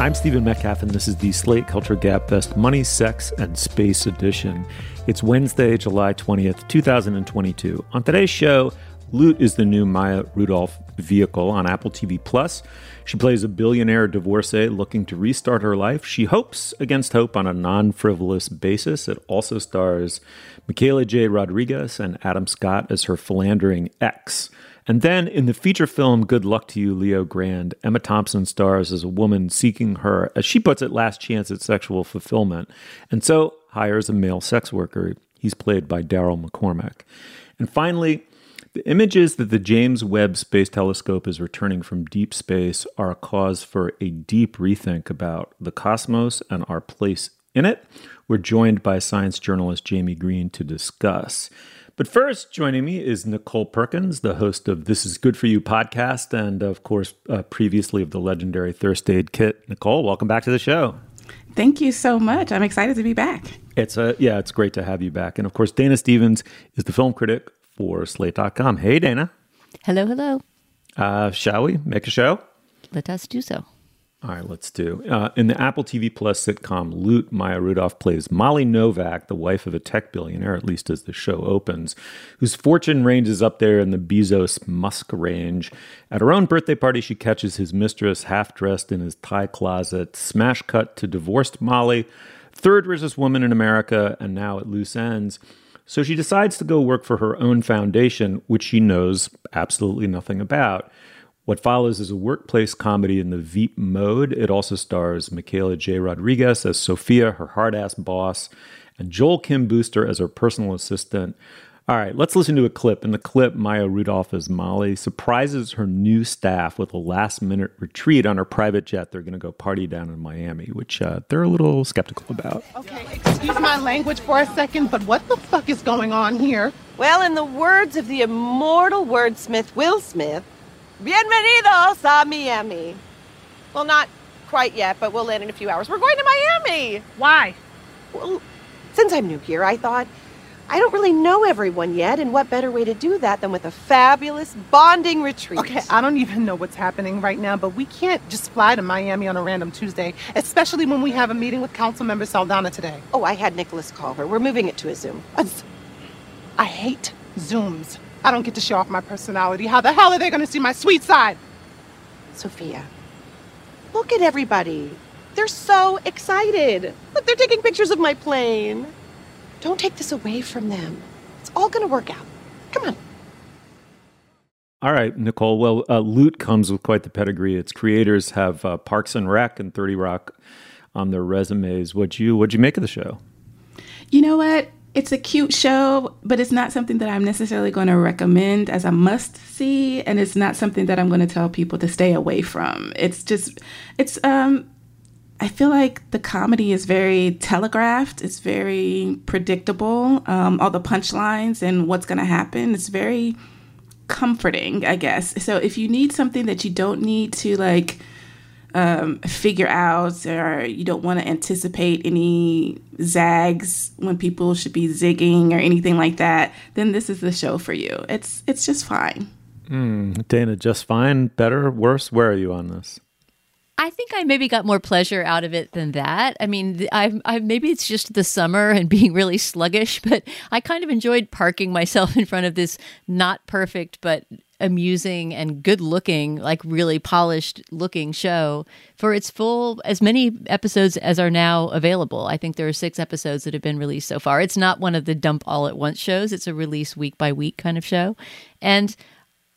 I'm Stephen Metcalf, and this is the Slate Culture Gabfest Money, Sex, and Space Edition. It's Wednesday, July 20th, 2022. On today's show, Loot is the new Maya Rudolph vehicle on Apple TV Plus. She plays a billionaire divorcee looking to restart her life. She hopes against hope on a non frivolous basis. It also stars Michaela J. Rodriguez and Adam Scott as her philandering ex. And then in the feature film Good Luck to You, Leo Grande, Emma Thompson stars as a woman seeking her, as she puts it, last chance at sexual fulfillment, and so hires a male sex worker. He's played by Daryl McCormack. And finally, the images that the James Webb Space Telescope is returning from deep space are a cause for a deep rethink about the cosmos and our place in it. We're joined by science journalist Jaime Green to discuss. But first, joining me is Nichole Perkins, the host of This Is Good For You podcast, and of course, uh, previously of the legendary Thirst Aid Kit. Nicole, welcome back to the show. Thank you so much. I'm excited to be back. It's a yeah, it's great to have you back. And of course, Dana Stevens is the film critic for Slate.com. Hey, Dana. Hello, hello. Uh, shall we make a show? Let us do so. All right, let's do. Uh, in the Apple TV Plus sitcom Loot, Maya Rudolph plays Molly Novak, the wife of a tech billionaire, at least as the show opens, whose fortune ranges up there in the Bezos Musk range. At her own birthday party, she catches his mistress half dressed in his tie closet. Smash cut to divorced Molly, third richest woman in America, and now at loose ends. So she decides to go work for her own foundation, which she knows absolutely nothing about. What follows is a workplace comedy in the Veep mode. It also stars Michaela J. Rodriguez as Sophia, her hard ass boss, and Joel Kim Booster as her personal assistant. All right, let's listen to a clip. In the clip, Maya Rudolph as Molly surprises her new staff with a last minute retreat on her private jet. They're going to go party down in Miami, which uh, they're a little skeptical about. Okay, excuse my language for a second, but what the fuck is going on here? Well, in the words of the immortal wordsmith Will Smith, Bienvenidos a Miami. Well, not quite yet, but we'll land in a few hours. We're going to Miami. Why? Well, since I'm new here, I thought I don't really know everyone yet, and what better way to do that than with a fabulous bonding retreat? Okay, I don't even know what's happening right now, but we can't just fly to Miami on a random Tuesday, especially when we have a meeting with Council Member Saldana today. Oh, I had Nicholas call her. We're moving it to a Zoom. I hate Zooms. I don't get to show off my personality. How the hell are they going to see my sweet side? Sophia, look at everybody. They're so excited. Look, they're taking pictures of my plane. Don't take this away from them. It's all going to work out. Come on. All right, Nichole. Well, uh, Loot comes with quite the pedigree. Its creators have uh, Parks and Rec and 30 Rock on their resumes. What'd you What'd you make of the show? You know what? It's a cute show, but it's not something that I'm necessarily going to recommend as a must see, and it's not something that I'm going to tell people to stay away from. It's just, it's um, I feel like the comedy is very telegraphed. It's very predictable. Um, all the punchlines and what's going to happen. It's very comforting, I guess. So if you need something that you don't need to like um, figure out or you don't want to anticipate any zags when people should be zigging or anything like that, then this is the show for you. It's it's just fine. Mm, Dana, just fine, better, worse? Where are you on this? I think I maybe got more pleasure out of it than that. I mean, I, maybe it's just the summer and being really sluggish, but I kind of enjoyed parking myself in front of this not perfect but amusing and good looking, like really polished looking show for its full, as many episodes as are now available. I think there are six episodes that have been released so far. It's not one of the dump all at once shows, it's a release week by week kind of show. And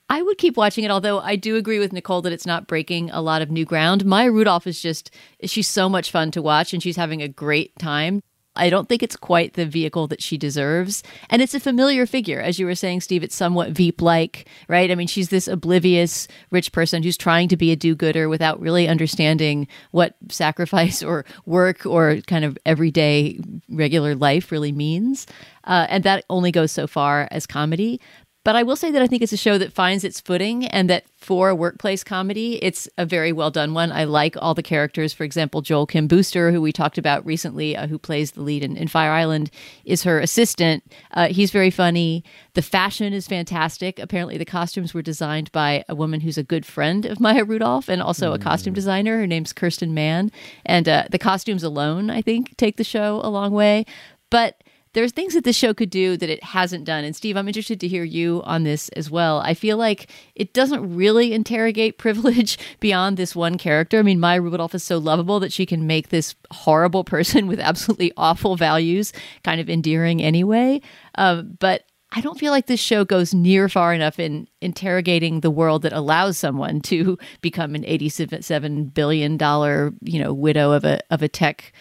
I would keep watching it, although I do agree with Nichole that it's not breaking a lot of new ground. Maya Rudolph is just, she's so much fun to watch and she's having a great time. I don't think it's quite the vehicle that she deserves. And it's a familiar figure. As you were saying, Steve, it's somewhat Veep like, right? I mean, she's this oblivious rich person who's trying to be a do gooder without really understanding what sacrifice or work or kind of everyday regular life really means. Uh, and that only goes so far as comedy. But I will say that I think it's a show that finds its footing and that for a workplace comedy, it's a very well done one. I like all the characters. For example, Joel Kim Booster, who we talked about recently, uh, who plays the lead in, in Fire Island, is her assistant. Uh, he's very funny. The fashion is fantastic. Apparently, the costumes were designed by a woman who's a good friend of Maya Rudolph and also a costume designer. Her name's Kirsten Mann. And uh, the costumes alone, I think, take the show a long way. But there's things that the show could do that it hasn't done. And Steve, I'm interested to hear you on this as well. I feel like it doesn't really interrogate privilege beyond this one character. I mean, Maya Rudolph is so lovable that she can make this horrible person with absolutely awful values kind of endearing anyway. Uh, but I don't feel like this show goes near far enough in interrogating the world that allows someone to become an eighty-seven billion dollar, you know, widow of a of a tech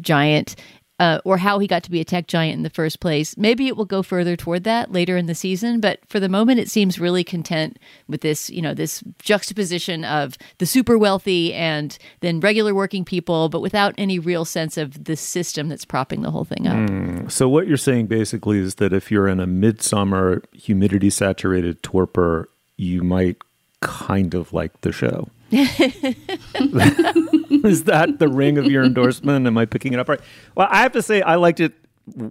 giant uh, or how he got to be a tech giant in the first place. Maybe it will go further toward that later in the season, but for the moment, it seems really content with this, you know, this juxtaposition of the super wealthy and then regular working people, but without any real sense of the system that's propping the whole thing up. Mm. So what you're saying basically is that if you're in a midsummer humidity saturated torpor, you might kind of like the show. Is that the ring of your endorsement? Am I picking it up right? Well, I have to say, I liked it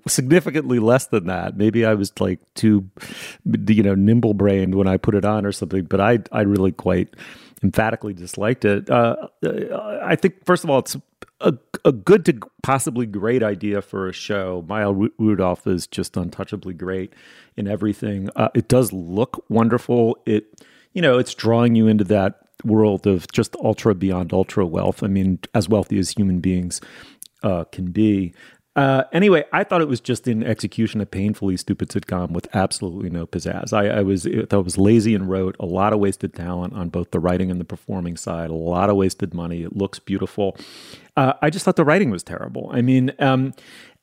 significantly less than that. Maybe I was like too, you know, nimble brained when I put it on or something. But I, I really quite emphatically disliked it. Uh, I think first of all, it's a, a good to possibly great idea for a show. Maya Rudolph is just untouchably great in everything. Uh, it does look wonderful. It, you know, it's drawing you into that world of just ultra beyond ultra wealth. I mean, as wealthy as human beings uh, can be. Uh, anyway, I thought it was just in execution a painfully stupid sitcom with absolutely no pizzazz. I, I was I thought it was lazy and wrote a lot of wasted talent on both the writing and the performing side, a lot of wasted money. It looks beautiful. Uh, I just thought the writing was terrible. I mean, um,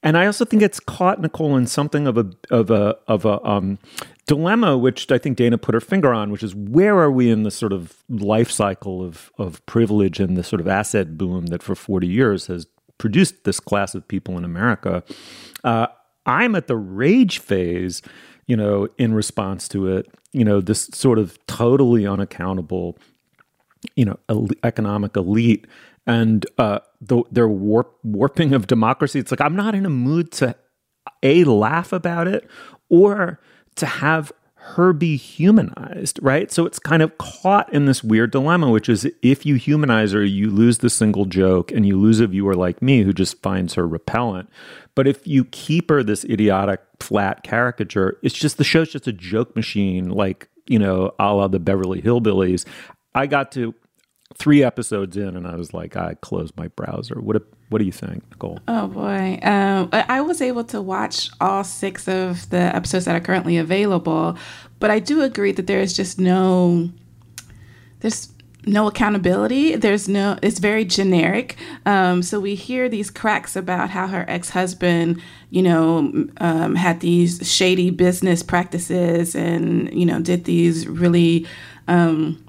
and I also think it's caught Nichole in something of a of a of a um, dilemma, which I think Dana put her finger on, which is where are we in the sort of life cycle of of privilege and the sort of asset boom that for forty years has produced this class of people in America. Uh, I'm at the rage phase, you know, in response to it. You know, this sort of totally unaccountable, you know, economic elite and uh, the, their warp, warping of democracy. It's like I'm not in a mood to a laugh about it or to have her be humanized, right? So it's kind of caught in this weird dilemma, which is if you humanize her, you lose the single joke and you lose a viewer like me who just finds her repellent. But if you keep her this idiotic, flat caricature, it's just the show's just a joke machine, like, you know, a la the Beverly Hillbillies. I got to three episodes in, and I was like, I closed my browser. What do, what do you think, Nichole? Oh boy, um, I was able to watch all six of the episodes that are currently available, but I do agree that there is just no there's no accountability. There's no, it's very generic. Um, so we hear these cracks about how her ex husband, you know, um, had these shady business practices and, you know, did these really, um,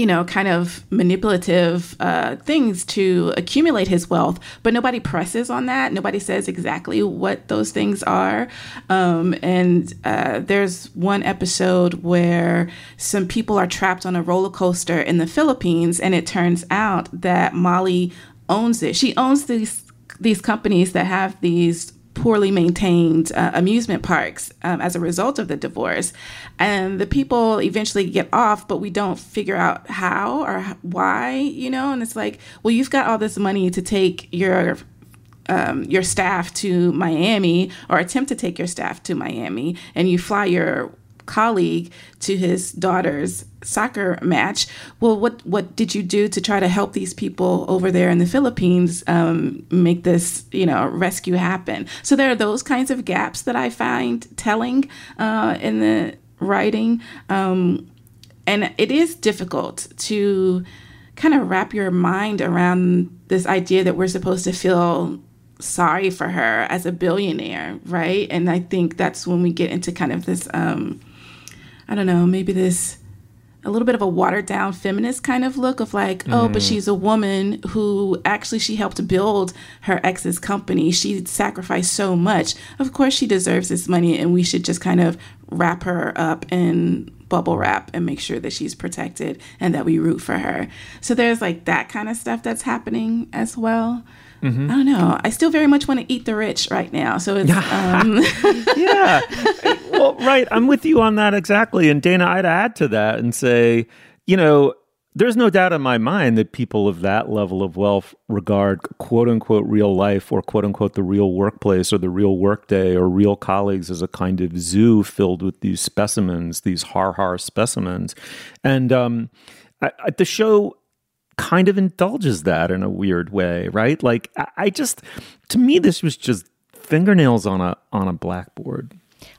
you know, kind of manipulative uh, things to accumulate his wealth, but nobody presses on that. Nobody says exactly what those things are. Um, and uh, there's one episode where some people are trapped on a roller coaster in the Philippines, and it turns out that Molly owns it. She owns these these companies that have these poorly maintained uh, amusement parks um, as a result of the divorce. And the people eventually get off, but we don't figure out how or why, you know? And it's like, well, you've got all this money to take your um, your staff to Miami or attempt to take your staff to Miami, and you fly your colleague to his daughter's soccer match. Well, what what did you do to try to help these people over there in the Philippines um, make this you know rescue happen? So there are those kinds of gaps that I find telling uh, in the writing, um, and it is difficult to kind of wrap your mind around this idea that we're supposed to feel sorry for her as a billionaire, right? And I think that's when we get into kind of this. Um, I don't know, maybe this a little bit of a watered down feminist kind of look of like, mm. oh, but mm. she's a woman who actually she helped build her ex's company. She sacrificed so much. Of course, she deserves this money, and we should just kind of wrap her up in bubble wrap and make sure that she's protected and that we root for her. So there's like that kind of stuff that's happening as well. Mm-hmm. I don't know. I still very much want to eat the rich right now. So it's um... yeah. Well, right. I'm with you on that exactly. And Dana, I'd add to that and say, you know, there's no doubt in my mind that people of that level of wealth regard quote unquote real life or quote unquote the real workplace or the real workday or real colleagues as a kind of zoo filled with these specimens, these har har specimens. And um, I, I, the show kind of indulges that in a weird way, right? Like I, I just, to me, this was just fingernails on a on a blackboard.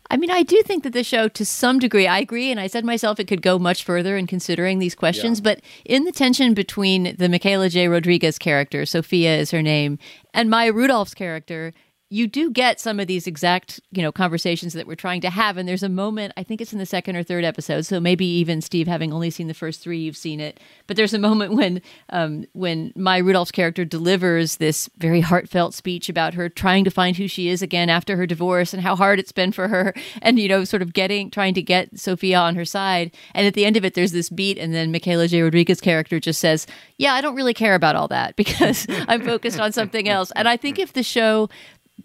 I mean, I do think that the show, to some degree, I agree, and I said myself it could go much further in considering these questions. Yeah. But in the tension between the Michaela J. Rodriguez character, Sophia is her name, and Maya Rudolph's character, you do get some of these exact you know conversations that we're trying to have and there's a moment i think it's in the second or third episode so maybe even steve having only seen the first three you've seen it but there's a moment when um, when Maya Rudolph's character delivers this very heartfelt speech about her trying to find who she is again after her divorce and how hard it's been for her and you know sort of getting trying to get sophia on her side and at the end of it there's this beat and then michaela j. Rodriguez character just says yeah i don't really care about all that because i'm focused on something else. And i think if the show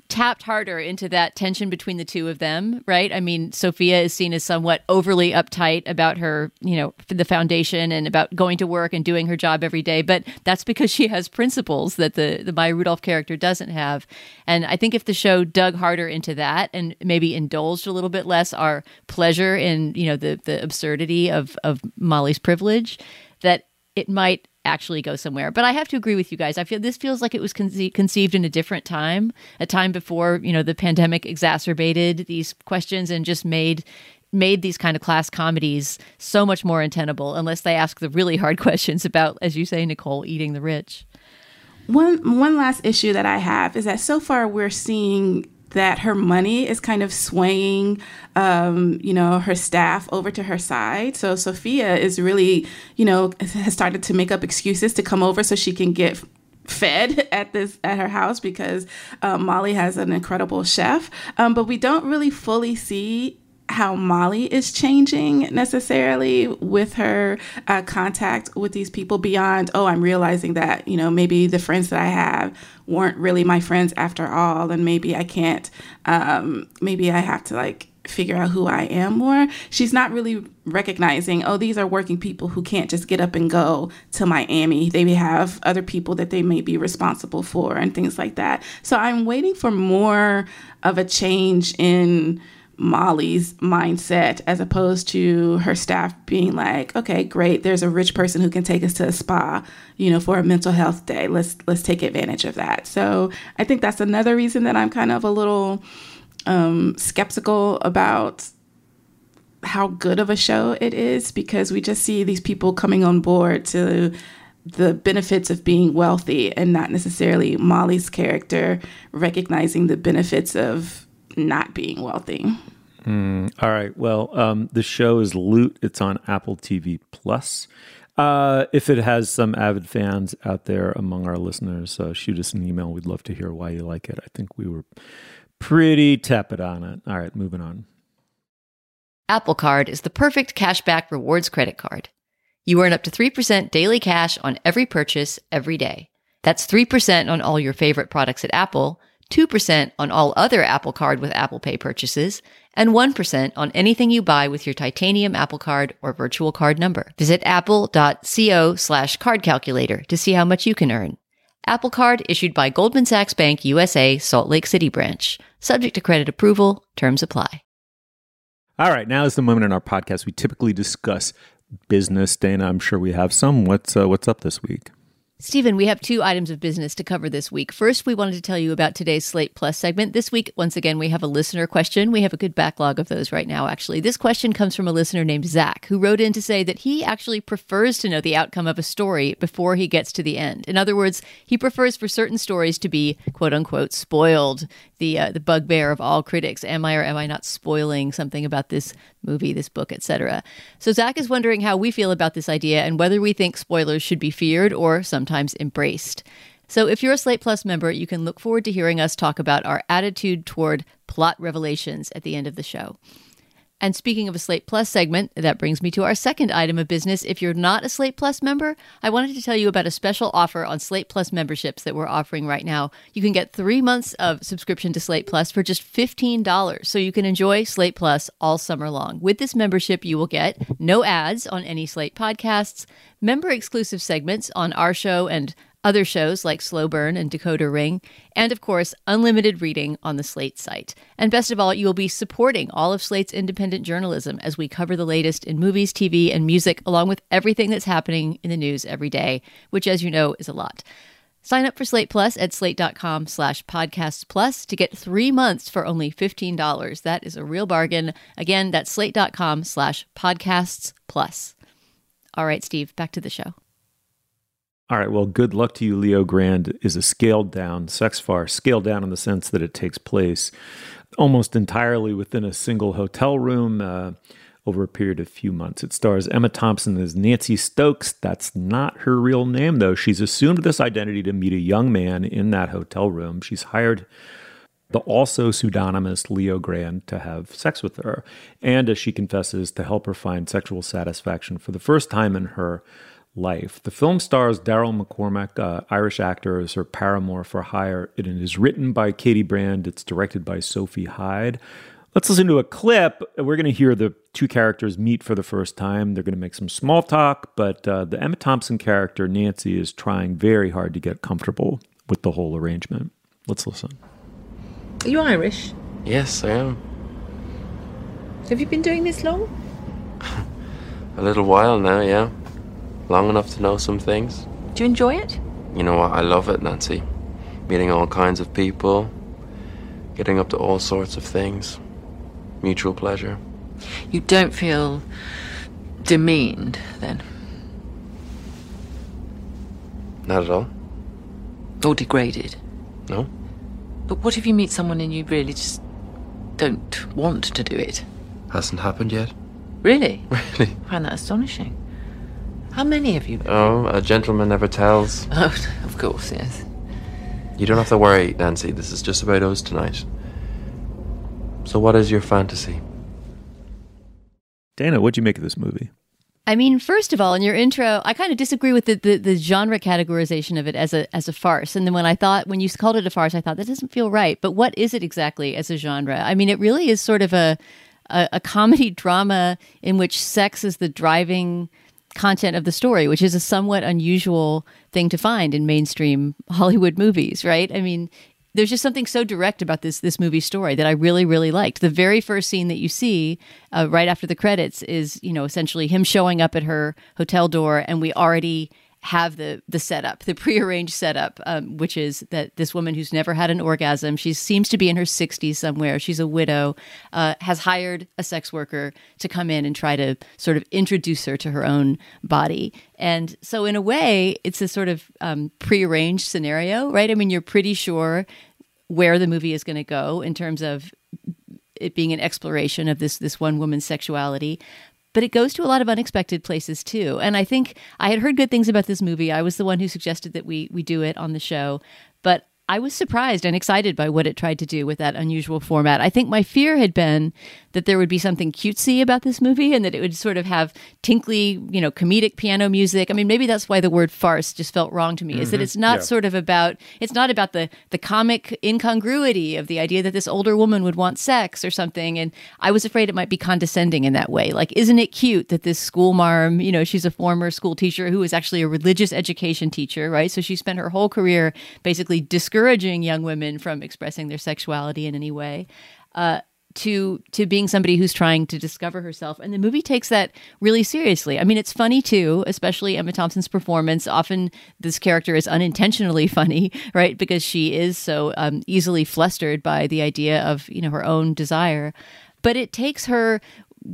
tapped harder into that tension between the two of them, right? I mean, Sophia is seen as somewhat overly uptight about her, you know, the foundation and about going to work and doing her job every day, but that's because she has principles that the the Maya Rudolph character doesn't have. And I think if the show dug harder into that and maybe indulged a little bit less our pleasure in, you know, the the absurdity of of Molly's privilege, that it might actually go somewhere. But I have to agree with you guys. I feel this feels like it was conce- conceived in a different time, a time before you know the pandemic exacerbated these questions and just made made these kind of class comedies so much more untenable unless they ask the really hard questions about, as you say, Nichole, eating the rich. One one last issue that I have is that so far we're seeing that her money is kind of swaying, um, you know, her staff over to her side. So Sophia is really, you know, has started to make up excuses to come over so she can get fed at this at her house because um, Molly has an incredible chef. Um, but we don't really fully see how Molly is changing necessarily with her uh, contact with these people beyond, oh, I'm realizing that, you know, maybe the friends that I have weren't really my friends after all. And maybe I can't, um, maybe I have to like figure out who I am more. She's not really recognizing, oh, these are working people who can't just get up and go to Miami. They have other people that they may be responsible for and things like that. So I'm waiting for more of a change in Molly's mindset as opposed to her staff being like, okay, great, there's a rich person who can take us to a spa, you know, for a mental health day. Let's let's take advantage of that. So I think that's another reason that I'm kind of a little um, skeptical about how good of a show it is because we just see these people coming on board to the benefits of being wealthy and not necessarily Molly's character recognizing the benefits of not being wealthy. Mm, all right. Well, um, the show is Loot. It's on Apple TV Plus. Uh, if it has some avid fans out there among our listeners, uh, shoot us an email. We'd love to hear why you like it. I think we were pretty tepid on it. All right, moving on. Apple Card is the perfect cashback rewards credit card. You earn up to 3% daily cash on every purchase every day. That's 3% on all your favorite products at Apple, 2% on all other Apple Card with Apple Pay purchases, and 1% on anything you buy with your titanium Apple Card or virtual card number. Visit apple.co slash card calculator to see how much you can earn. Apple Card issued by Goldman Sachs Bank USA, Salt Lake City branch. Subject to credit approval, terms apply. All right, now is the moment in our podcast we typically discuss business. Dana, I'm sure we have some. What's uh, what's up this week? Stephen, we have two items of business to cover this week. First, we wanted to tell you about today's Slate Plus segment. This week, once again, we have a listener question. We have a good backlog of those right now, actually. This question comes from a listener named Zach, who wrote in to say that he actually prefers to know the outcome of a story before he gets to the end. In other words, he prefers for certain stories to be quote unquote spoiled, the, uh, the bugbear of all critics. Am I or am I not spoiling something about this movie, this book, etc.? So, Zach is wondering how we feel about this idea and whether we think spoilers should be feared or sometimes embraced. So, if you're a Slate Plus member, you can look forward to hearing us talk about our attitude toward plot revelations at the end of the show. And speaking of a Slate Plus segment, that brings me to our second item of business. If you're not a Slate Plus member, I wanted to tell you about a special offer on Slate Plus memberships that we're offering right now. You can get three months of subscription to Slate Plus for just $15, so you can enjoy Slate Plus all summer long. With this membership, you will get no ads on any Slate podcasts, member exclusive segments on our show and other shows like Slow Burn and Decoder Ring, and of course, unlimited reading on the Slate site. And best of all, you will be supporting all of Slate's independent journalism as we cover the latest in movies, TV, and music, along with everything that's happening in the news every day, which, as you know, is a lot. Sign up for Slate Plus at slate.com slash podcasts plus to get three months for only $15. That is a real bargain. Again, that's slate.com slash podcasts plus. All right, Steve, back to the show. All right. Well, good luck to you. Leo Grande is a scaled down sex farce, scaled down in the sense that it takes place almost entirely within a single hotel room uh, over a period of few months. It stars Emma Thompson as Nancy Stokes. That's not her real name, though. She's assumed this identity to meet a young man in that hotel room. She's hired the also pseudonymous Leo Grande to have sex with her, and as she confesses, to help her find sexual satisfaction for the first time in her life. The film stars Daryl McCormack, uh, Irish actor, as her paramour for hire. It is written by Katie Brand. It's directed by Sophie Hyde. Let's listen to a clip. We're going to hear the two characters meet for the first time. They're going to make some small talk, but uh, the Emma Thompson character, Nancy, is trying very hard to get comfortable with the whole arrangement. Let's listen. Are you Irish? Yes, I am. Have you been doing this long? A little while now, yeah long enough to know some things. Do you enjoy it? You know what? I love it, Nancy. Meeting all kinds of people, getting up to all sorts of things, mutual pleasure. You don't feel demeaned then? Not at all. Or degraded? No. But what if you meet someone and you really just don't want to do it? Hasn't happened yet. Really? Really? I find that astonishing. How many have you? Oh, a gentleman never tells. Oh, of course, yes. You don't have to worry, Nancy. This is just about us tonight. So, what is your fantasy? Dana, what'd you make of this movie? I mean, first of all, in your intro, I kind of disagree with the, the, the, genre categorization of it as a as a farce. And then when I thought when you called it a farce, I thought that doesn't feel right. But what is it exactly as a genre? I mean, it really is sort of a a, a comedy drama in which sex is the driving content of the story, which is a somewhat unusual thing to find in mainstream Hollywood movies, right? I mean, there's just something so direct about this this movie story that I really really liked. The very first scene that you see uh, right after the credits is you know essentially him showing up at her hotel door, and we already have the the setup, the prearranged setup, um, which is that this woman who's never had an orgasm, she seems to be in her 60s somewhere. She's a widow, uh, has hired a sex worker to come in and try to sort of introduce her to her own body. And so, in a way, it's a sort of um, prearranged scenario, right? I mean, you're pretty sure where the movie is going to go in terms of it being an exploration of this this one woman's sexuality but it goes to a lot of unexpected places too. And I think I had heard good things about this movie. I was the one who suggested that we we do it on the show, but I was surprised and excited by what it tried to do with that unusual format. I think my fear had been that there would be something cutesy about this movie and that it would sort of have tinkly, you know, comedic piano music. I mean, maybe that's why the word farce just felt wrong to me. Mm-hmm. Is that mm-hmm. it's not yeah. sort of about it's not about the the comic incongruity of the idea that this older woman would want sex or something. And I was afraid it might be condescending in that way. Like, isn't it cute that this school marm, you know, she's a former school teacher who is actually a religious education teacher, right? So she spent her whole career basically discouraging young women from expressing their sexuality in any way. Uh, to to being somebody who's trying to discover herself. And the movie takes that really seriously. I mean it's funny too especially emma thompson's performance. Often this character is unintentionally funny right? Because she is so um, easily flustered by the idea of you know her own desire. But it takes her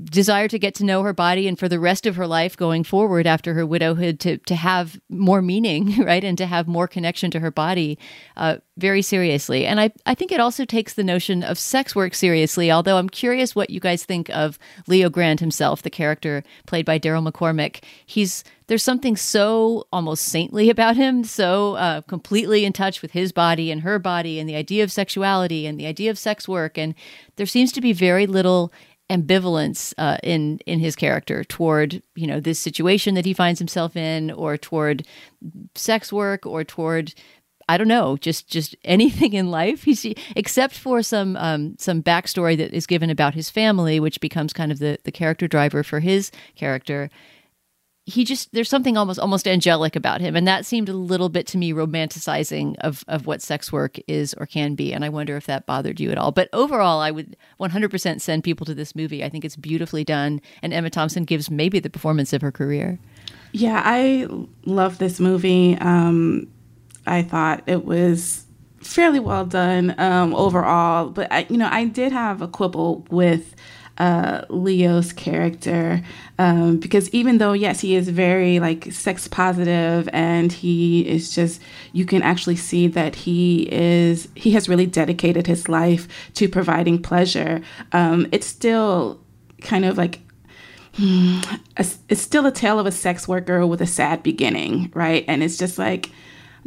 desire to get to know her body and for the rest of her life going forward after her widowhood to to have more meaning right? And to have more connection to her body uh, very seriously. And I, I think it also takes the notion of sex work seriously although i'm curious what you guys think of leo grande himself the character played by daryl mccormack he's there's something so almost saintly about him so uh, completely in touch with his body and her body and the idea of sexuality and the idea of sex work. And there seems to be very little ambivalence uh, in in his character toward you know this situation that he finds himself in, or toward sex work, or toward I don't know, just just anything in life. He's except for some um, some backstory that is given about his family, which becomes kind of the the character driver for his character he just there's something almost almost angelic about him. And that seemed a little bit to me romanticizing of of what sex work is or can be. And i wonder if that bothered you at all. But overall i would 100% send people to this movie. I think it's beautifully done. And emma thompson gives maybe the performance of her career. Yeah i love this movie. Um, i thought it was fairly well done um, overall. But I, you know i did have a quibble with uh, Leo's character um, because even though yes he is very like sex positive and he is just you can actually see that he is he has really dedicated his life to providing pleasure. Um, it's still kind of like it's still a tale of a sex worker with a sad beginning right? And it's just like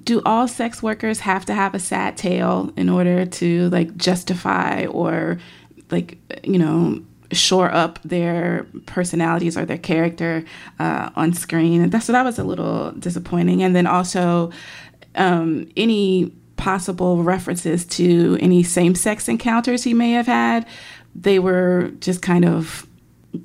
do all sex workers have to have a sad tale in order to like justify or like you know shore up their personalities or their character uh, on screen. And that's so that was a little disappointing. And then also um, any possible references to any same-sex encounters he may have had, they were just kind of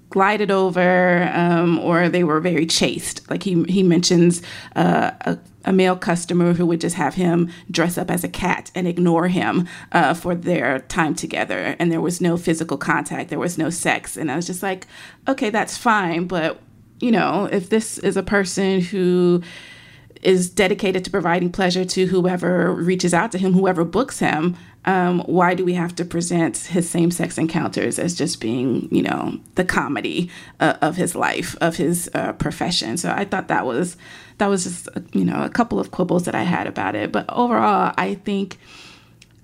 glided over um, or they were very chaste. Like he he mentions uh, a a male customer who would just have him dress up as a cat and ignore him uh, for their time together. And there was no physical contact, there was no sex. And I was just like, okay, that's fine. But, you know, if this is a person who is dedicated to providing pleasure to whoever reaches out to him, whoever books him, um, why do we have to present his same sex encounters as just being, you know, the comedy uh, of his life, of his uh, profession? So I thought that was that was just you know a couple of quibbles that I had about it. But overall, I think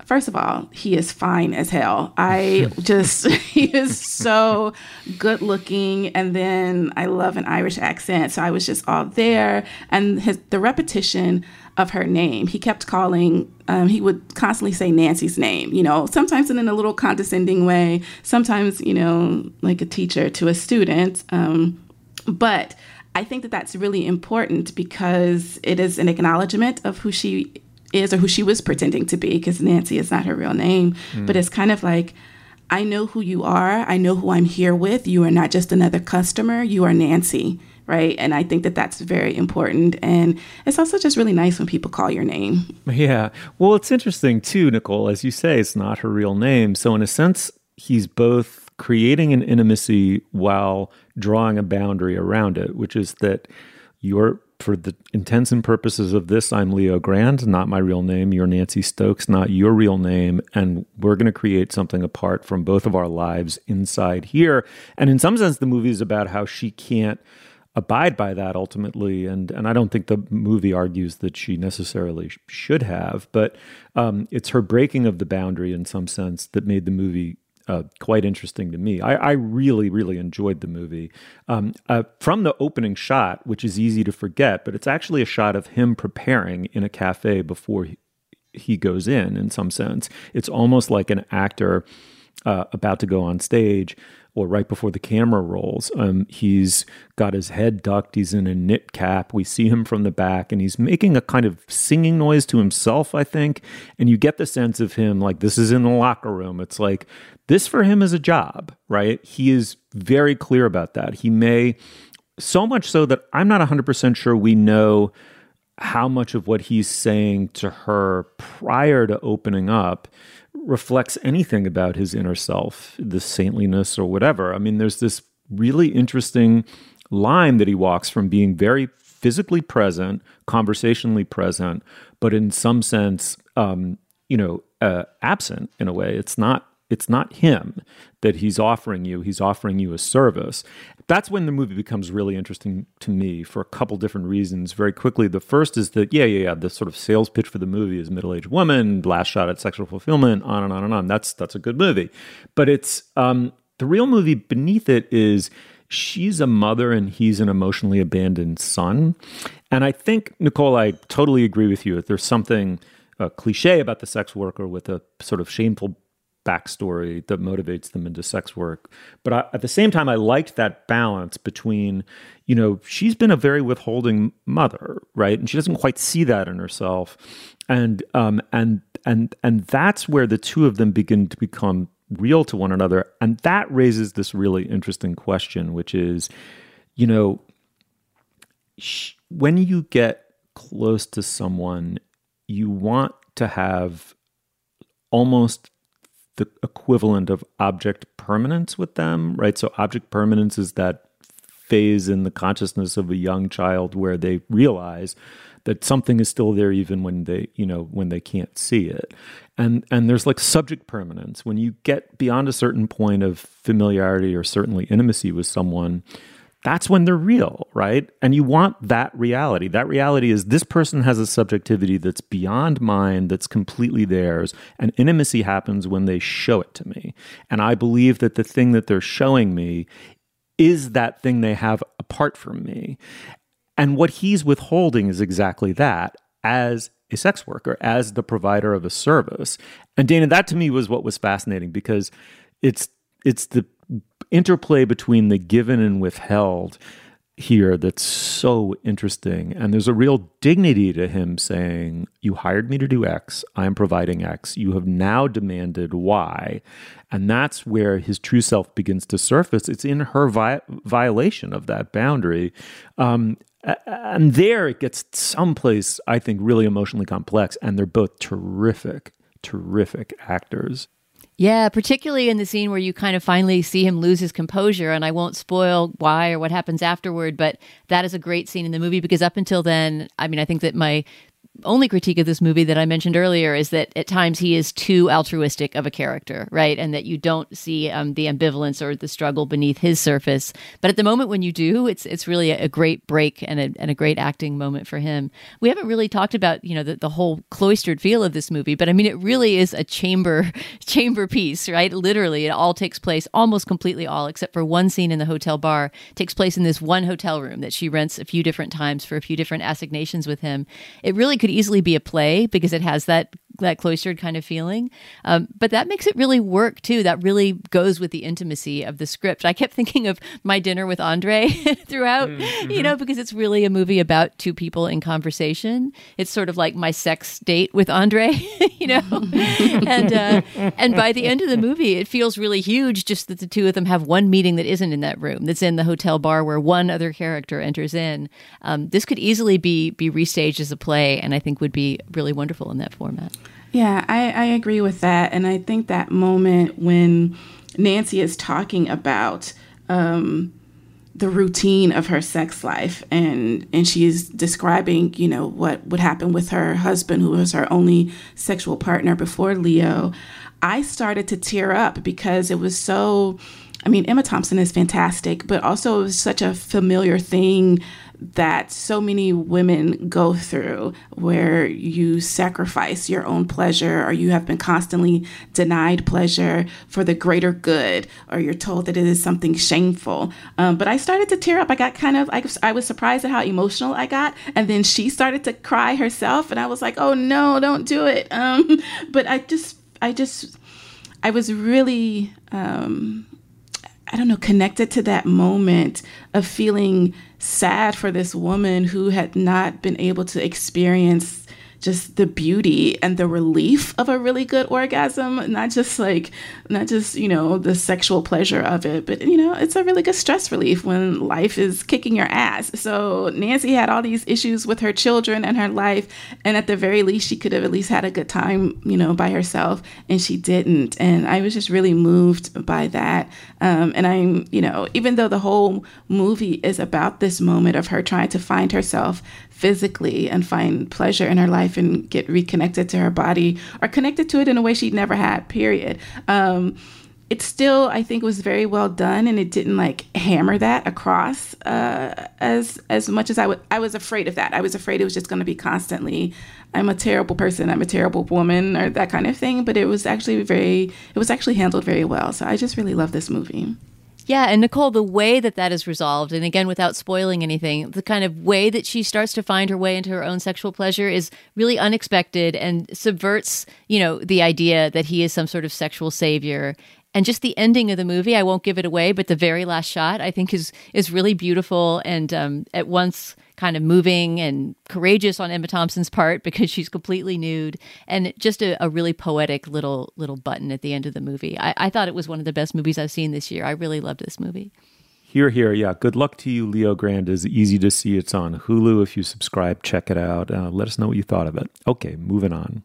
first of all, he is fine as hell. I just, he is so good looking. And then I love an Irish accent. So I was just all there. And his, the repetition of her name, he kept calling, um, he would constantly say Nancy's name, you know, sometimes in a little condescending way, sometimes, you know, like a teacher to a student. Um, but I think that that's really important because it is an acknowledgement of who she is or who she was pretending to be because Nancy is not her real name. Mm. But it's kind of like, I know who you are. I know who I'm here with. You are not just another customer. You are Nancy, right? And I think that that's very important. And it's also just really nice when people call your name. Yeah. Well, it's interesting too, Nichole. As you say, it's not her real name. So, in a sense, he's both creating an intimacy while drawing a boundary around it, which is that you're for the intents and purposes of this, I'm Leo Grande, not my real name. You're Nancy Stokes, not your real name. And we're going to create something apart from both of our lives inside here. And in some sense, the movie is about how she can't abide by that ultimately. And and I don't think the movie argues that she necessarily sh- should have, but um, it's her breaking of the boundary in some sense that made the movie uh, quite interesting to me. I, I, really, really enjoyed the movie. Um, uh, from the opening shot, which is easy to forget, but it's actually a shot of him preparing in a cafe before he, he goes in, in some sense. It's almost like an actor uh, about to go on stage or right before the camera rolls. Um, he's got his head ducked. He's in a knit cap. We see him from the back, and he's making a kind of singing noise to himself, I think. And you get the sense of him like this is in the locker room. It's like this for him is a job, right? He is very clear about that. He may, so much so that I'm not 100% sure we know how much of what he's saying to her prior to opening up reflects anything about his inner self, the saintliness or whatever. I mean, there's this really interesting line that he walks from being very physically present, conversationally present, but in some sense, um, you know, uh, absent in a way. It's not it's not him that he's offering you. He's offering you a service. That's when the movie becomes really interesting to me for a couple different reasons very quickly. The first is that yeah yeah yeah the sort of sales pitch for the movie is middle-aged woman last shot at sexual fulfillment on and on and on. That's that's a good movie. But it's um, the real movie beneath it is she's a mother and he's an emotionally abandoned son. And i think nichole i totally agree with you that there's something uh, cliche about the sex worker with a sort of shameful backstory that motivates them into sex work. But I, at the same time, I liked that balance between, you know, she's been a very withholding mother, right, and she doesn't quite see that in herself, and um, and and and that's where the two of them begin to become real to one another, and that raises this really interesting question, which is, you know, sh- when you get close to someone, you want to have almost the equivalent of object permanence with them, right? So, object permanence is that phase in the consciousness of a young child where they realize that something is still there even when they you know when they can't see it and and there's like subject permanence when you get beyond a certain point of familiarity or certainly intimacy with someone that's when they're real, right? And you want that reality. That reality is this person has a subjectivity that's beyond mine, that's completely theirs. And intimacy happens when they show it to me. And I believe that the thing that they're showing me is that thing they have apart from me. And what he's withholding is exactly that as a sex worker, as the provider of a service. And Dana, that to me was what was fascinating because it's it's the interplay between the given and withheld here that's so interesting. And there's a real dignity to him saying, You hired me to do X, I'm providing X, you have now demanded Y. And that's where his true self begins to surface. It's in her vi- violation of that boundary. Um, and there it gets someplace, I think, really emotionally complex. And they're both terrific, terrific actors. Yeah, particularly in the scene where you kind of finally see him lose his composure, and I won't spoil why or what happens afterward, but that is a great scene in the movie because up until then, I mean, I think that my only critique of this movie that I mentioned earlier is that at times he is too altruistic of a character, right? And that you don't see um, the ambivalence or the struggle beneath his surface. But at the moment when you do, it's it's really a, great break and a, and a great acting moment for him. We haven't really talked about you know the, the whole cloistered feel of this movie, but I mean it really is a chamber chamber piece, right? Literally, it all takes place almost completely all except for one scene in the hotel bar takes place in this one hotel room that she rents a few different times for a few different assignations with him. It really could easily be a play because it has that that cloistered kind of feeling. Um, but that makes it really work too. That really goes with the intimacy of the script. I kept thinking of my dinner with Andre throughout, mm-hmm. you know, because it's really a movie about two people in conversation. It's sort of like my sex date with Andre, you know, and uh, and by the end of the movie, it feels really huge. Just that the two of them have one meeting that isn't in that room. That's in the hotel bar where one other character enters in. Um, this could easily be be restaged as a play, and I think would be really wonderful in that format. Yeah, I, I agree with that. And I think that moment when Nancy is talking about um, the routine of her sex life and and she is describing you know what would happen with her husband who was her only sexual partner before leo i started to tear up because it was so i mean emma thompson is fantastic but also it was such a familiar thing that so many women go through where you sacrifice your own pleasure or you have been constantly denied pleasure for the greater good or you're told that it is something shameful. Um, but i started to tear up. I got kind of I, I was surprised at how emotional i got. And then she started to cry herself and i was like oh no don't do it. Um, but i just i just i was really um, I don't know, connected to that moment of feeling sad for this woman who had not been able to experience just the beauty and the relief of a really good orgasm not just like not just you know the sexual pleasure of it but you know it's a really good stress relief when life is kicking your ass. So nancy had all these issues with her children and her life and at the very least she could have at least had a good time you know by herself and she didn't. And i was just really moved by that. Um, and i'm you know even though the whole movie is about this moment of her trying to find herself physically and find pleasure in her life and get reconnected to her body or connected to it in a way she'd never had, period. Um, it still, I think, was very well done, and it didn't like hammer that across uh, as as much as I would. I was afraid of that. I was afraid it was just going to be constantly, "I'm a terrible person. I'm a terrible woman," or that kind of thing. But it was actually very, it was actually handled very well. So I just really love this movie. Yeah, and Nichole, the way that that is resolved, and again, without spoiling anything, the kind of way that she starts to find her way into her own sexual pleasure is really unexpected and subverts, you know, the idea that he is some sort of sexual savior. And just the ending of the movie, I won't give it away, but the very last shot, I think, is is really beautiful and um, at once kind of moving and courageous on Emma Thompson's part because she's completely nude, and just a, a really poetic little little button at the end of the movie. I, I thought it was one of the best movies I've seen this year. I really loved this movie. Here, here, yeah. Good luck to you, Leo Grande. is easy to see. It's on Hulu. If you subscribe, check it out. Uh, let us know what you thought of it. Okay, moving on.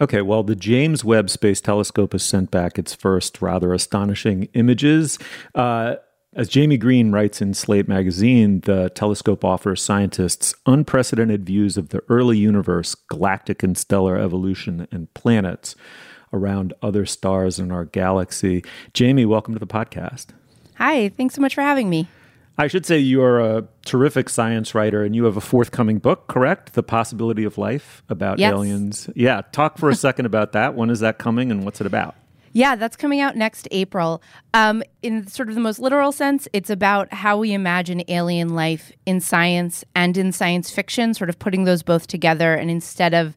Okay, well, the James Webb Space Telescope has sent back its first rather astonishing images. Uh, as Jaime Green writes in Slate magazine, the telescope offers scientists unprecedented views of the early universe, galactic and stellar evolution, and planets around other stars in our galaxy. Jaime, welcome to the podcast. Hi, thanks so much for having me. I should say you're a terrific science writer and you have a forthcoming book, correct? The Possibility of Life about yes. aliens. Yeah, talk for a second about that. When is that coming and what's it about? Yeah, that's coming out next April. Um, in sort of the most literal sense, it's about how we imagine alien life in science and in science fiction, sort of putting those both together. And instead of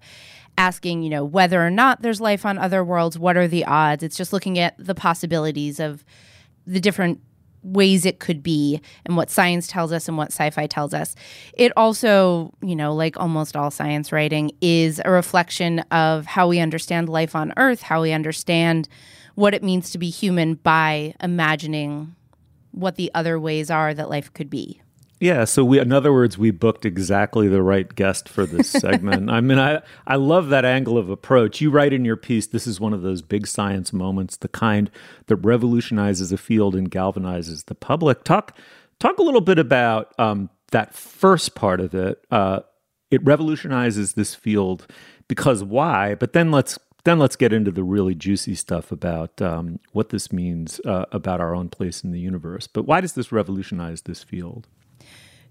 asking, you know, whether or not there's life on other worlds, what are the odds? It's just looking at the possibilities of the different ways it could be and what science tells us and what sci-fi tells us. It also, you know, like almost all science writing is a reflection of how we understand life on earth, how we understand what it means to be human by imagining what the other ways are that life could be. Yeah, so we in other words, we booked exactly the right guest for this segment. I mean, I I love that angle of approach. You write in your piece, this is one of those big science moments, the kind that revolutionizes a field and galvanizes the public. Talk talk a little bit about um, that first part of it. Uh, it revolutionizes this field because why? But then let's then let's get into the really juicy stuff about um, what this means uh, about our own place in the universe. But why does this revolutionize this field?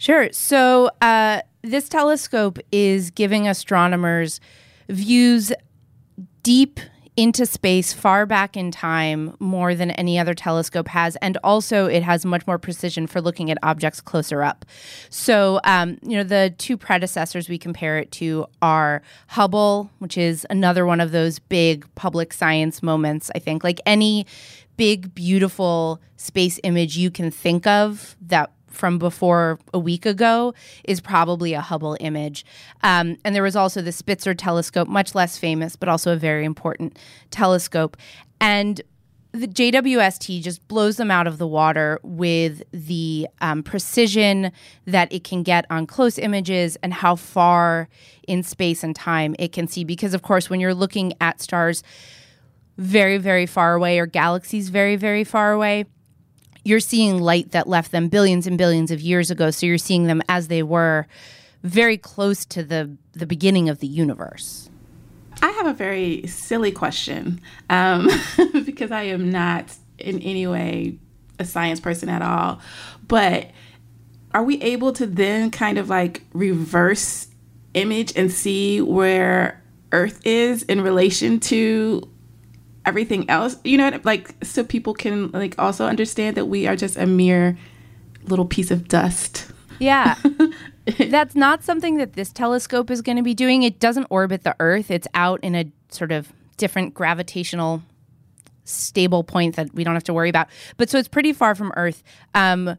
Sure. So uh, this telescope is giving astronomers views deep into space far back in time more than any other telescope has and also it has much more precision for looking at objects closer up so um, you know the two predecessors we compare it to are hubble which is another one of those big public science moments i think like any big, beautiful space image you can think of that from before a week ago is probably a Hubble image. Um, and there was also the Spitzer telescope, much less famous, but also a very important telescope. And the JWST just blows them out of the water with the um, precision that it can get on close images and how far in space and time it can see. Because, of course, when you're looking at stars very, very far away or galaxies very, very far away, you're seeing light that left them billions and billions of years ago. So you're seeing them as they were very close to the, the beginning of the universe. I have a very silly question um, because I am not in any way a science person at all. But are we able to then kind of like reverse image and see where Earth is in relation to everything else? You know, like so people can like also understand that we are just a mere little piece of dust. Yeah. That's not something that this telescope is going to be doing. It doesn't orbit the Earth. It's out in a sort of different gravitational stable point that we don't have to worry about. But so it's pretty far from Earth. Um,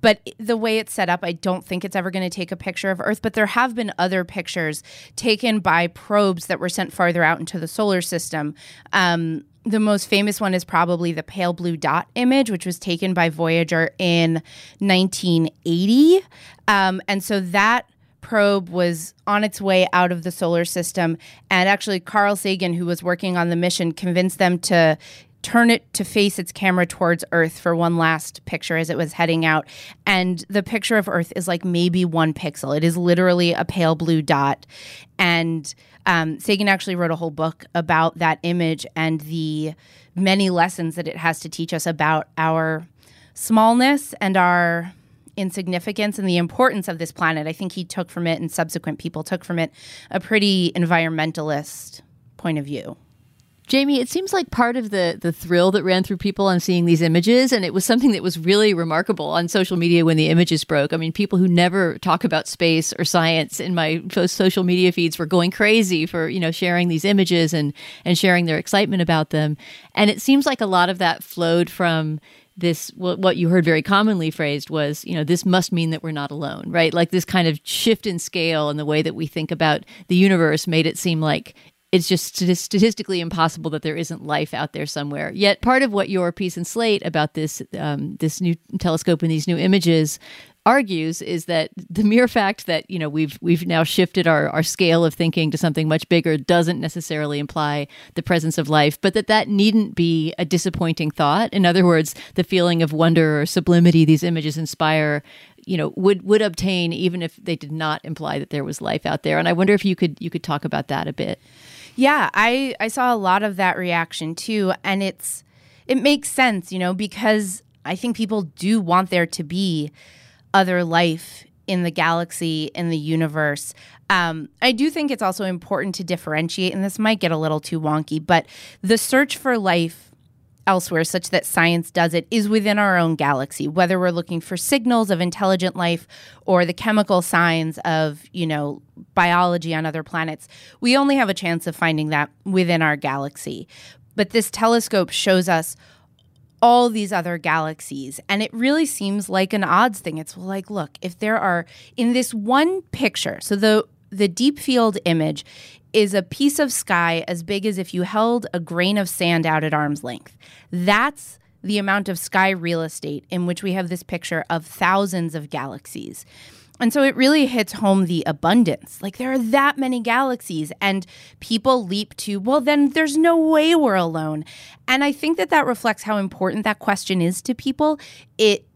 but the way it's set up, I don't think it's ever going to take a picture of Earth. But there have been other pictures taken by probes that were sent farther out into the solar system. Um, the most famous one is probably the pale blue dot image, which was taken by Voyager in 1980. Um, and so that probe was on its way out of the solar system. And actually, Carl Sagan, who was working on the mission, convinced them to turn it to face its camera towards Earth for one last picture as it was heading out. And the picture of Earth is like maybe one pixel. It is literally a pale blue dot. And um, Sagan actually wrote a whole book about that image and the many lessons that it has to teach us about our smallness and our insignificance and the importance of this planet. I think he took from it, and subsequent people took from it, a pretty environmentalist point of view. Jaime, it seems like part of the the thrill that ran through people on seeing these images, and it was something that was really remarkable on social media when the images broke. I mean, people who never talk about space or science in my social media feeds were going crazy for you know sharing these images and and sharing their excitement about them. And it seems like a lot of that flowed from this what you heard very commonly phrased was you know this must mean that we're not alone right like this kind of shift in scale and the way that we think about the universe made it seem like it's just statistically impossible that there isn't life out there somewhere. Yet, part of what your piece in Slate about this um, this new telescope and these new images argues is that the mere fact that you know we've we've now shifted our, our scale of thinking to something much bigger doesn't necessarily imply the presence of life but that that needn't be a disappointing thought. In other words the feeling of wonder or sublimity these images inspire you know would would obtain even if they did not imply that there was life out there. And i wonder if you could you could talk about that a bit yeah, I I saw a lot of that reaction too and it's it makes sense, you know, because I think people do want there to be other life in the galaxy, in the universe. Um, I do think it's also important to differentiate, and this might get a little too wonky, but the search for life elsewhere such that science does it is within our own galaxy whether we're looking for signals of intelligent life or the chemical signs of you know biology on other planets we only have a chance of finding that within our galaxy but this telescope shows us all these other galaxies. And it really seems like an odds thing. It's like, look, if there are in this one picture, so the the deep field image is a piece of sky as big as if you held a grain of sand out at arm's length. That's the amount of sky real estate in which we have this picture of thousands of galaxies. And so it really hits home the abundance. Like there are that many galaxies, and people leap to, well, then there's no way we're alone. And I think that that reflects how important that question is to people. It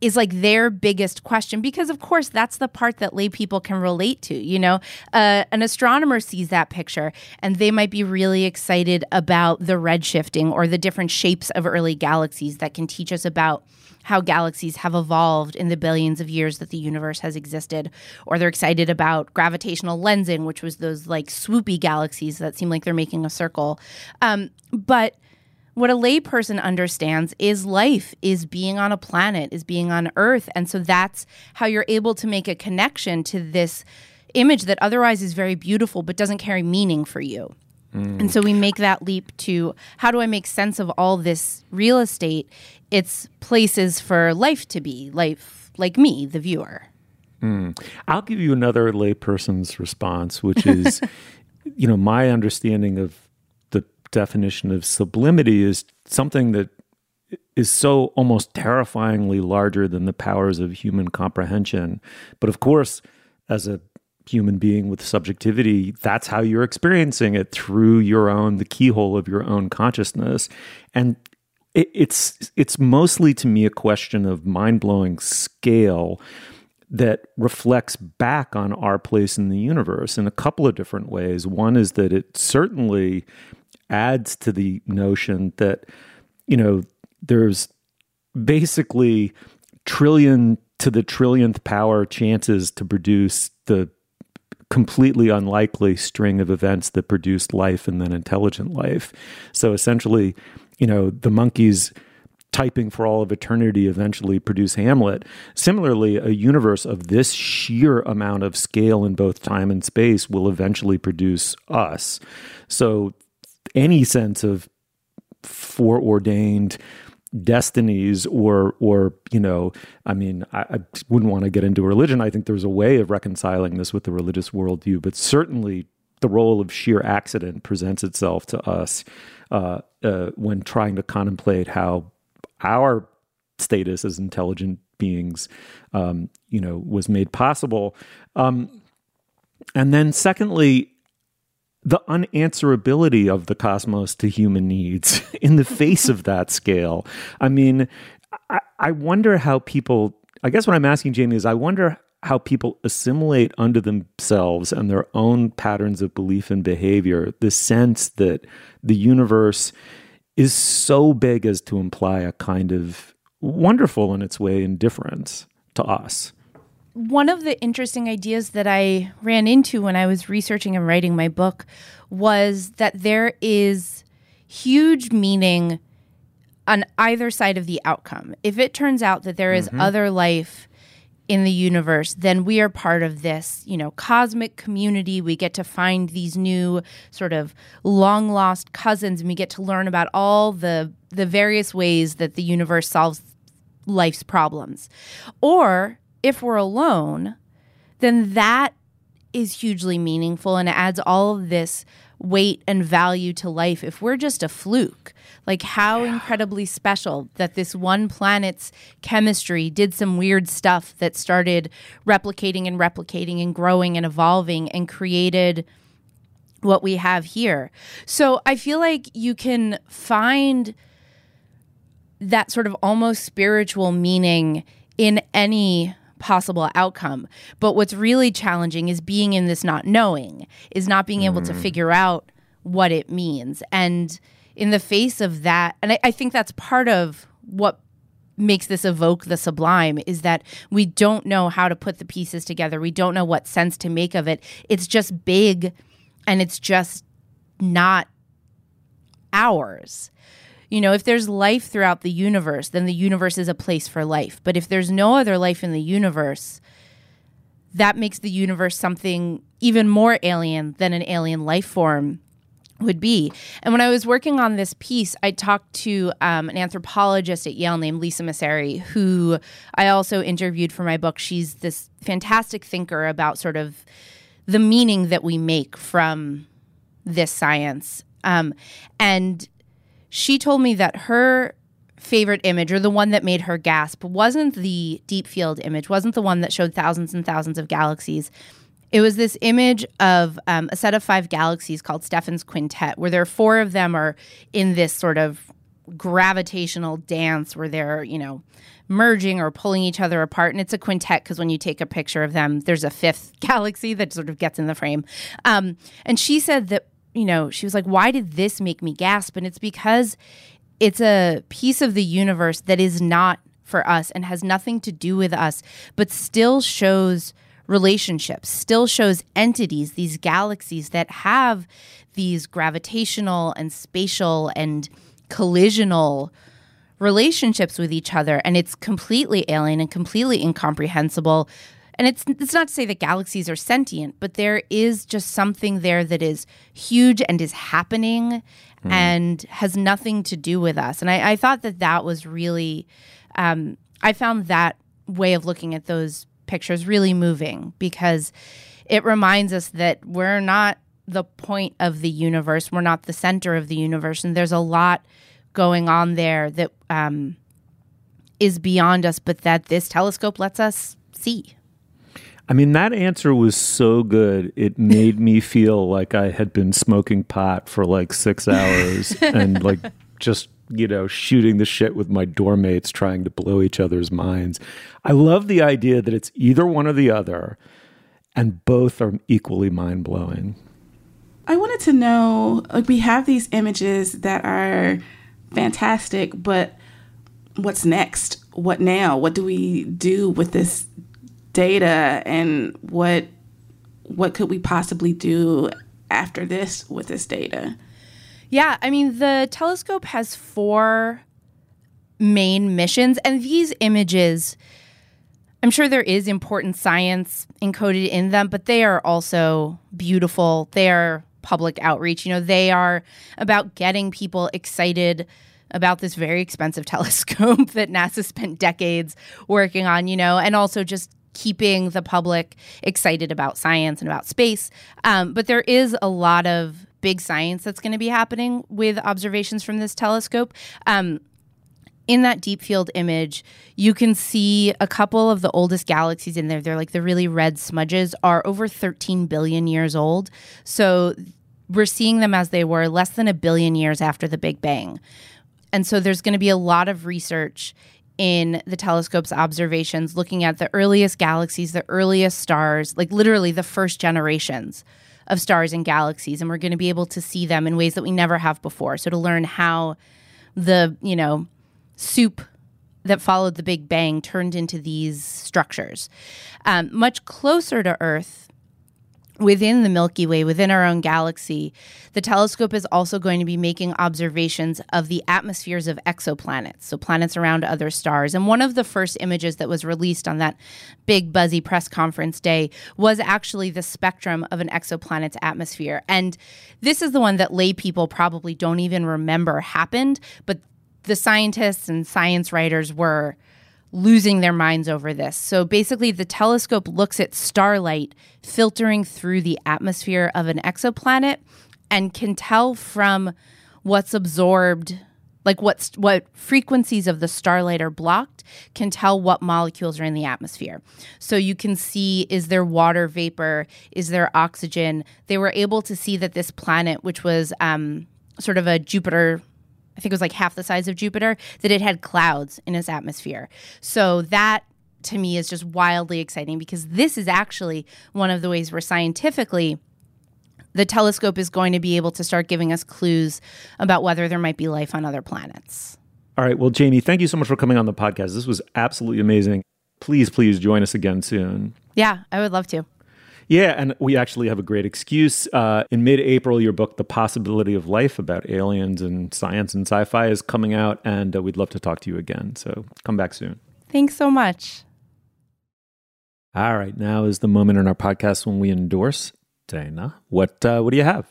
is like their biggest question because of course that's the part that lay people can relate to you know? Uh, an astronomer sees that picture and they might be really excited about the redshifting or the different shapes of early galaxies that can teach us about how galaxies have evolved in the billions of years that the universe has existed. Or they're excited about gravitational lensing which was those like swoopy galaxies that seem like they're making a circle. Um, but what a layperson understands is life, is being on a planet, is being on Earth. And so that's how you're able to make a connection to this image that otherwise is very beautiful but doesn't carry meaning for you. And so we make that leap to how do I make sense of all this real estate? It's places for life to be, life like me, the viewer. Mm. I'll give you another layperson's response, which is, you know, my understanding of definition of sublimity is something that is so almost terrifyingly larger than the powers of human comprehension. But of course, as a human being with subjectivity, that's how you're experiencing it through your own, the keyhole of your own consciousness. And it, it's it's mostly to me a question of mind blowing scale that reflects back on our place in the universe in a couple of different ways. One is that it certainly adds to the notion that, you know, there's basically trillion to the trillionth power chances to produce the completely unlikely string of events that produced life and then intelligent life. So essentially, you know, the monkeys typing for all of eternity eventually produce Hamlet. Similarly, a universe of this sheer amount of scale in both time and space will eventually produce us. So any sense of foreordained destinies or or you know i mean I, I, wouldn't want to get into religion. I think there's a way of reconciling this with the religious worldview but certainly the role of sheer accident presents itself to us uh, uh, when trying to contemplate how our status as intelligent beings um, you know was made possible. Um, and then secondly the unanswerability of the cosmos to human needs in the face of that scale. I mean, I, I, wonder how people, I guess what I'm asking, Jaime, is I wonder how people assimilate unto themselves and their own patterns of belief and behavior the sense that the universe is so big as to imply a kind of wonderful in its way indifference to us one of the interesting ideas that I ran into when I was researching and writing my book was that there is huge meaning on either side of the outcome. If it turns out that there is mm-hmm. other life in the universe, then we are part of this, you know, cosmic community. We get to find these new sort of long lost cousins and we get to learn about all the the various ways that the universe solves life's problems. Or if we're alone, then that is hugely meaningful and adds all of this weight and value to life. If we're just a fluke, like how yeah. incredibly special that this one planet's chemistry did some weird stuff that started replicating and replicating and growing and evolving and created what we have here. So I feel like you can find that sort of almost spiritual meaning in any possible outcome. But what's really challenging is being in this not knowing, is not being able to mm. figure out what it means. And in the face of that, and I, I think that's part of what makes this evoke the sublime is that we don't know how to put the pieces together. We don't know what sense to make of it. It's just big and it's just not ours you know, if there's life throughout the universe, then the universe is a place for life. But if there's no other life in the universe, that makes the universe something even more alien than an alien life form would be. And when I was working on this piece, I talked to um, an anthropologist at Yale named Lisa Messeri, who I also interviewed for my book. She's this fantastic thinker about sort of the meaning that we make from this science. Um, and she told me that her favorite image or the one that made her gasp wasn't the deep field image, wasn't the one that showed thousands and thousands of galaxies. It was this image of um, a set of five galaxies called Stephan's Quintet, where there are four of them are in this sort of gravitational dance where they're, you know, merging or pulling each other apart. And it's a quintet because when you take a picture of them, there's a fifth galaxy that sort of gets in the frame. Um, and she said that you know, she was like, why did this make me gasp? And it's because it's a piece of the universe that is not for us and has nothing to do with us, but still shows relationships, still shows entities, these galaxies that have these gravitational and spatial and collisional relationships with each other. And it's completely alien and completely incomprehensible and it's it's not to say that galaxies are sentient, but there is just something there that is huge and is happening mm. and has nothing to do with us. And I, I thought that that was really, um, I found that way of looking at those pictures really moving because it reminds us that we're not the point of the universe. We're not the center of the universe, and there's a lot going on there that um, is beyond us, but that this telescope lets us see. I mean, that answer was so good. It made me feel like I had been smoking pot for like six hours and like just, you know, shooting the shit with my doormates trying to blow each other's minds. I love the idea that it's either one or the other and both are equally mind blowing. I wanted to know like, we have these images that are fantastic, but what's next? What now? What do we do with this data and what what could we possibly do after this with this data? Yeah, I mean the telescope has four main missions and these images I'm sure there is important science encoded in them, but they are also beautiful. They are public outreach. You know, they are about getting people excited about this very expensive telescope that NASA spent decades working on, you know, and also just keeping the public excited about science and about space. Um, but there is a lot of big science that's going to be happening with observations from this telescope. Um, in that deep field image, you can see a couple of the oldest galaxies in there. They're like the really red smudges are over 13 billion years old. So we're seeing them as they were less than a billion years after the Big Bang. And so there's going to be a lot of research in the telescope's observations looking at the earliest galaxies, the earliest stars, like literally the first generations of stars and galaxies. And we're going to be able to see them in ways that we never have before. So to learn how the, you know, soup that followed the Big Bang turned into these structures. Um, much closer to Earth, within the Milky Way, within our own galaxy, the telescope is also going to be making observations of the atmospheres of exoplanets, so planets around other stars. And one of the first images that was released on that big, buzzy press conference day was actually the spectrum of an exoplanet's atmosphere. And this is the one that lay people probably don't even remember happened, but the scientists and science writers were losing their minds over this. So basically, the telescope looks at starlight filtering through the atmosphere of an exoplanet and can tell from what's absorbed like what's what frequencies of the starlight are blocked can tell what molecules are in the atmosphere. So you can see is there water vapor? Is there oxygen? They were able to see that this planet which was um, sort of a jupiter I think it was like half the size of Jupiter, that it had clouds in its atmosphere. So that to me is just wildly exciting because this is actually one of the ways where scientifically the telescope is going to be able to start giving us clues about whether there might be life on other planets. All right. Well, Jaime, thank you so much for coming on the podcast. This was absolutely amazing. Please, please join us again soon. Yeah, I would love to. Yeah, and we actually have a great excuse. Uh, in mid April, your book, The Possibility of Life, about aliens and science and sci fi, is coming out, and uh, we'd love to talk to you again. So come back soon. Thanks so much. All right, now is the moment in our podcast when we endorse Dana. What uh, what do you have?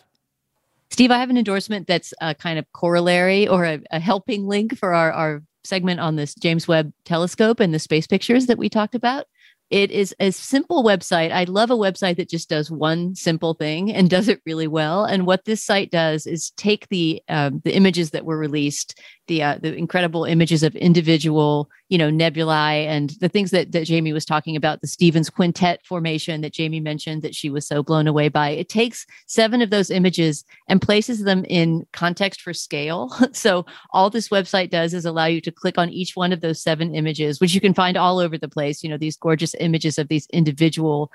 Steve, I have an endorsement that's a kind of corollary or a, a helping link for our, our segment on this James Webb telescope and the space pictures that we talked about. It is a simple website. I love a website that just does one simple thing and does it really well. And what this site does is take the um, the images that were released the uh, the incredible images of individual you know nebulae and the things that that Jaime was talking about the Stephan's quintet formation that Jaime mentioned that she was so blown away by. It takes seven of those images and places them in context for scale. So all this website does is allow you to click on each one of those seven images which you can find all over the place you know these gorgeous images of these individual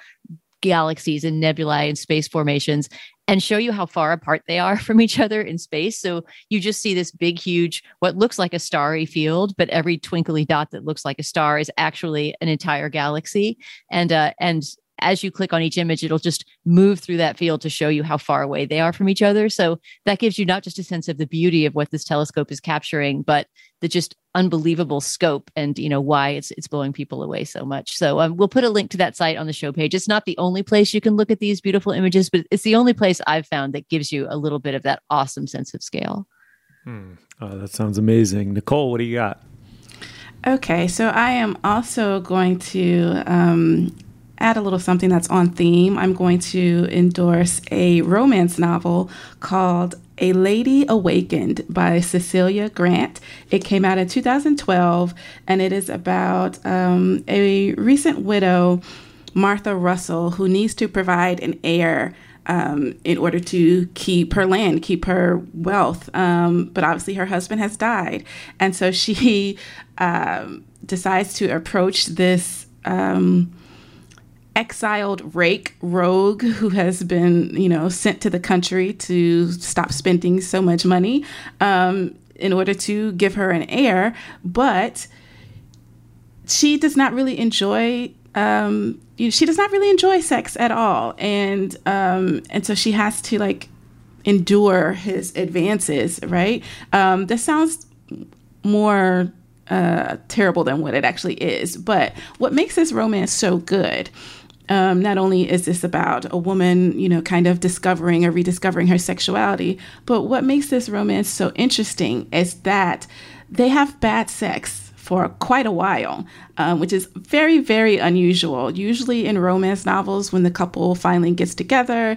galaxies and nebulae and space formations and show you how far apart they are from each other in space. So you just see this big, huge, what looks like a starry field, but every twinkly dot that looks like a star is actually an entire galaxy. And uh, and as you click on each image, it'll just move through that field to show you how far away they are from each other. So that gives you not just a sense of the beauty of what this telescope is capturing, but the just unbelievable scope and you know why it's it's blowing people away so much. So um, we'll put a link to that site on the show page. It's not the only place you can look at these beautiful images, but it's the only place I've found that gives you a little bit of that awesome sense of scale. Hmm. Oh, that sounds amazing, Nichole. What do you got? Okay, so I am also going to um, add a little something that's on theme. I'm going to endorse a romance novel called A Lady Awakened by Cecilia Grant. It came out in 2012 and it is about um, a recent widow, Martha Russell, who needs to provide an heir. Um, in order to keep her land, keep her wealth. Um, but obviously, her husband has died. And so she um, decides to approach this um, exiled rake rogue who has been, you know, sent to the country to stop spending so much money um, in order to give her an heir. But she does not really enjoy. Um, she does not really enjoy sex at all, and um, and so she has to like endure his advances. Right? Um, this sounds more uh, terrible than what it actually is. But what makes this romance so good um, not only is this about a woman, you know, kind of discovering or rediscovering her sexuality, but what makes this romance so interesting is that they have bad sex for quite a while, um, which is very, very unusual. Usually in romance novels, when the couple finally gets together,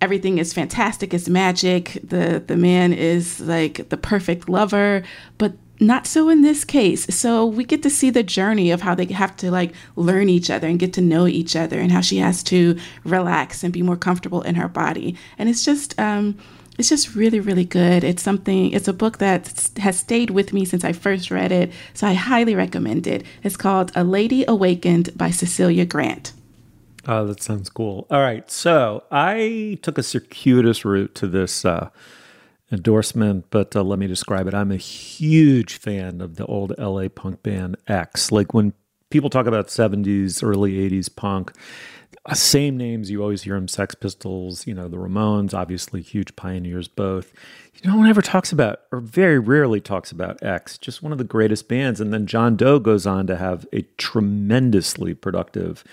everything is fantastic, it's magic. The the man is like the perfect lover, but not so in this case. So we get to see the journey of how they have to like learn each other and get to know each other and how she has to relax and be more comfortable in her body. And it's just um it's just really really good. It's something it's a book that has stayed with me since I first read it. So I highly recommend it. It's called A Lady Awakened by Cecilia Grant. Oh, that sounds cool. All right. So I took a circuitous route to this uh endorsement, but uh, let me describe it. I'm a huge fan of the old LA punk band X. Like when people talk about 70s, early 80s punk, uh, same names you always hear them Sex Pistols, you know, the Ramones, obviously huge pioneers both. No one ever talks about, or very rarely talks about X, just one of the greatest bands. And then John Doe goes on to have a tremendously productive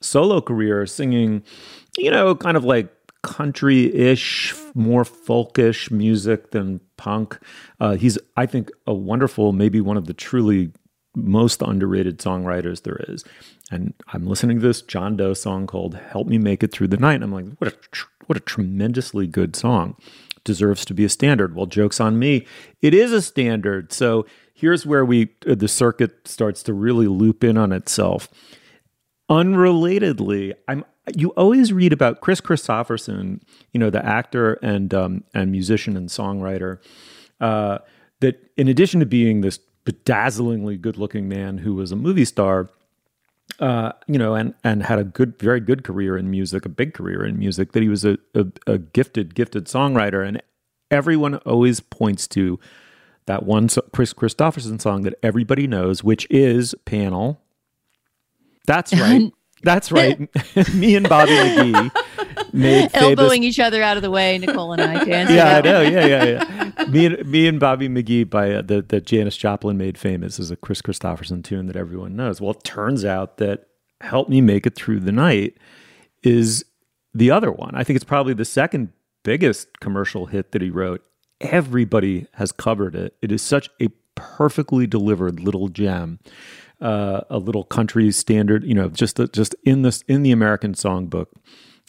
solo career singing, you know, kind of like country-ish, more folkish music than punk. Uh, he's, I think, a wonderful, maybe one of the truly most underrated songwriters there is. And I'm listening to this John Doe song called "Help Me Make It Through the Night." And I'm like, what a tr- what a tremendously good song. Deserves to be a standard. Well, jokes on me. It is a standard. So here's where we uh, the circuit starts to really loop in on itself. Unrelatedly, I'm you always read about Kris Kristofferson, you know, the actor and um, and musician and songwriter, uh, that in addition to being this bedazzlingly good-looking man who was a movie star, uh, you know, and and had a good, very good career in music, a big career in music, that he was a, a, a gifted, gifted songwriter, and everyone always points to that one Kris Kristofferson song that everybody knows, which is "Panel." That's right. That's right. Me and Bobby McGee made elbowing famous... each other out of the way. Nichole and I dancing. yeah, I know. Yeah, yeah, yeah. me and me and Bobby McGee by uh, the that Janis Joplin made famous is a Kris Kristofferson tune that everyone knows. Well, it turns out that "Help Me Make It Through the Night" is the other one. I think it's probably the second biggest commercial hit that he wrote. Everybody has covered it. It is such a perfectly delivered little gem uh, a little country standard, you know, just the, just in this in the American songbook.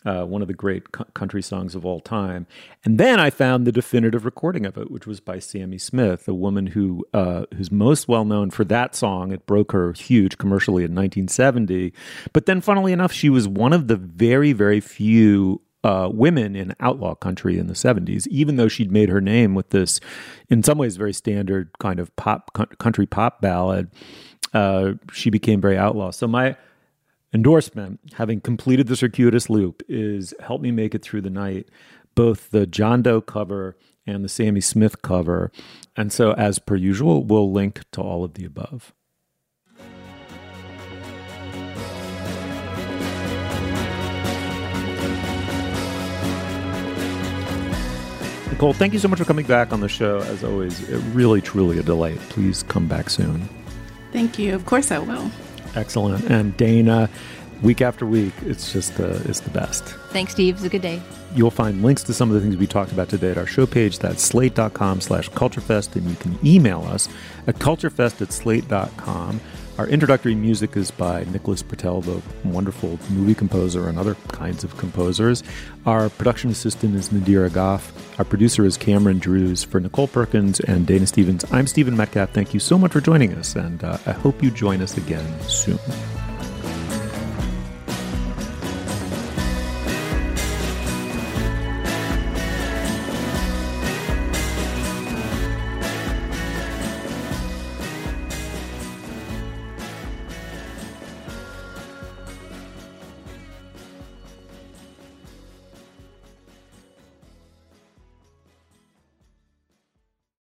Uh, one of the great country songs of all time. And then I found the definitive recording of it, which was by Sammi Smith, a woman who uh, who's most well known for that song. It broke her huge commercially in 1970. But then, funnily enough, she was one of the very, very few uh, women in outlaw country in the 70s, even though she'd made her name with this, in some ways, very standard kind of pop country pop ballad uh, she became very outlaw. So my endorsement, having completed the circuitous loop, is help me make it through the night. Both the John Doe cover and the Sammi Smith cover. And so, as per usual, we'll link to all of the above. Nichole, thank you so much for coming back on the show. As always, really, truly a delight. Please come back soon. Thank you. Of course I will. Excellent. And Dana, week after week, it's just the, it's the best. Thanks, Steve. It's a good day. You'll find links to some of the things we talked about today at our show page. That's slate.com slash culturefest. And you can email us at culturefest at slate.com. Our introductory music is by Nicholas Britell, the wonderful movie composer and other kinds of composers. Our production assistant is Nadira Goffe. Our producer is Cameron Drewes. For Nichole Perkins and Dana Stevens, I'm Stephen Metcalf. Thank you so much for joining us, and uh, I hope you join us again soon.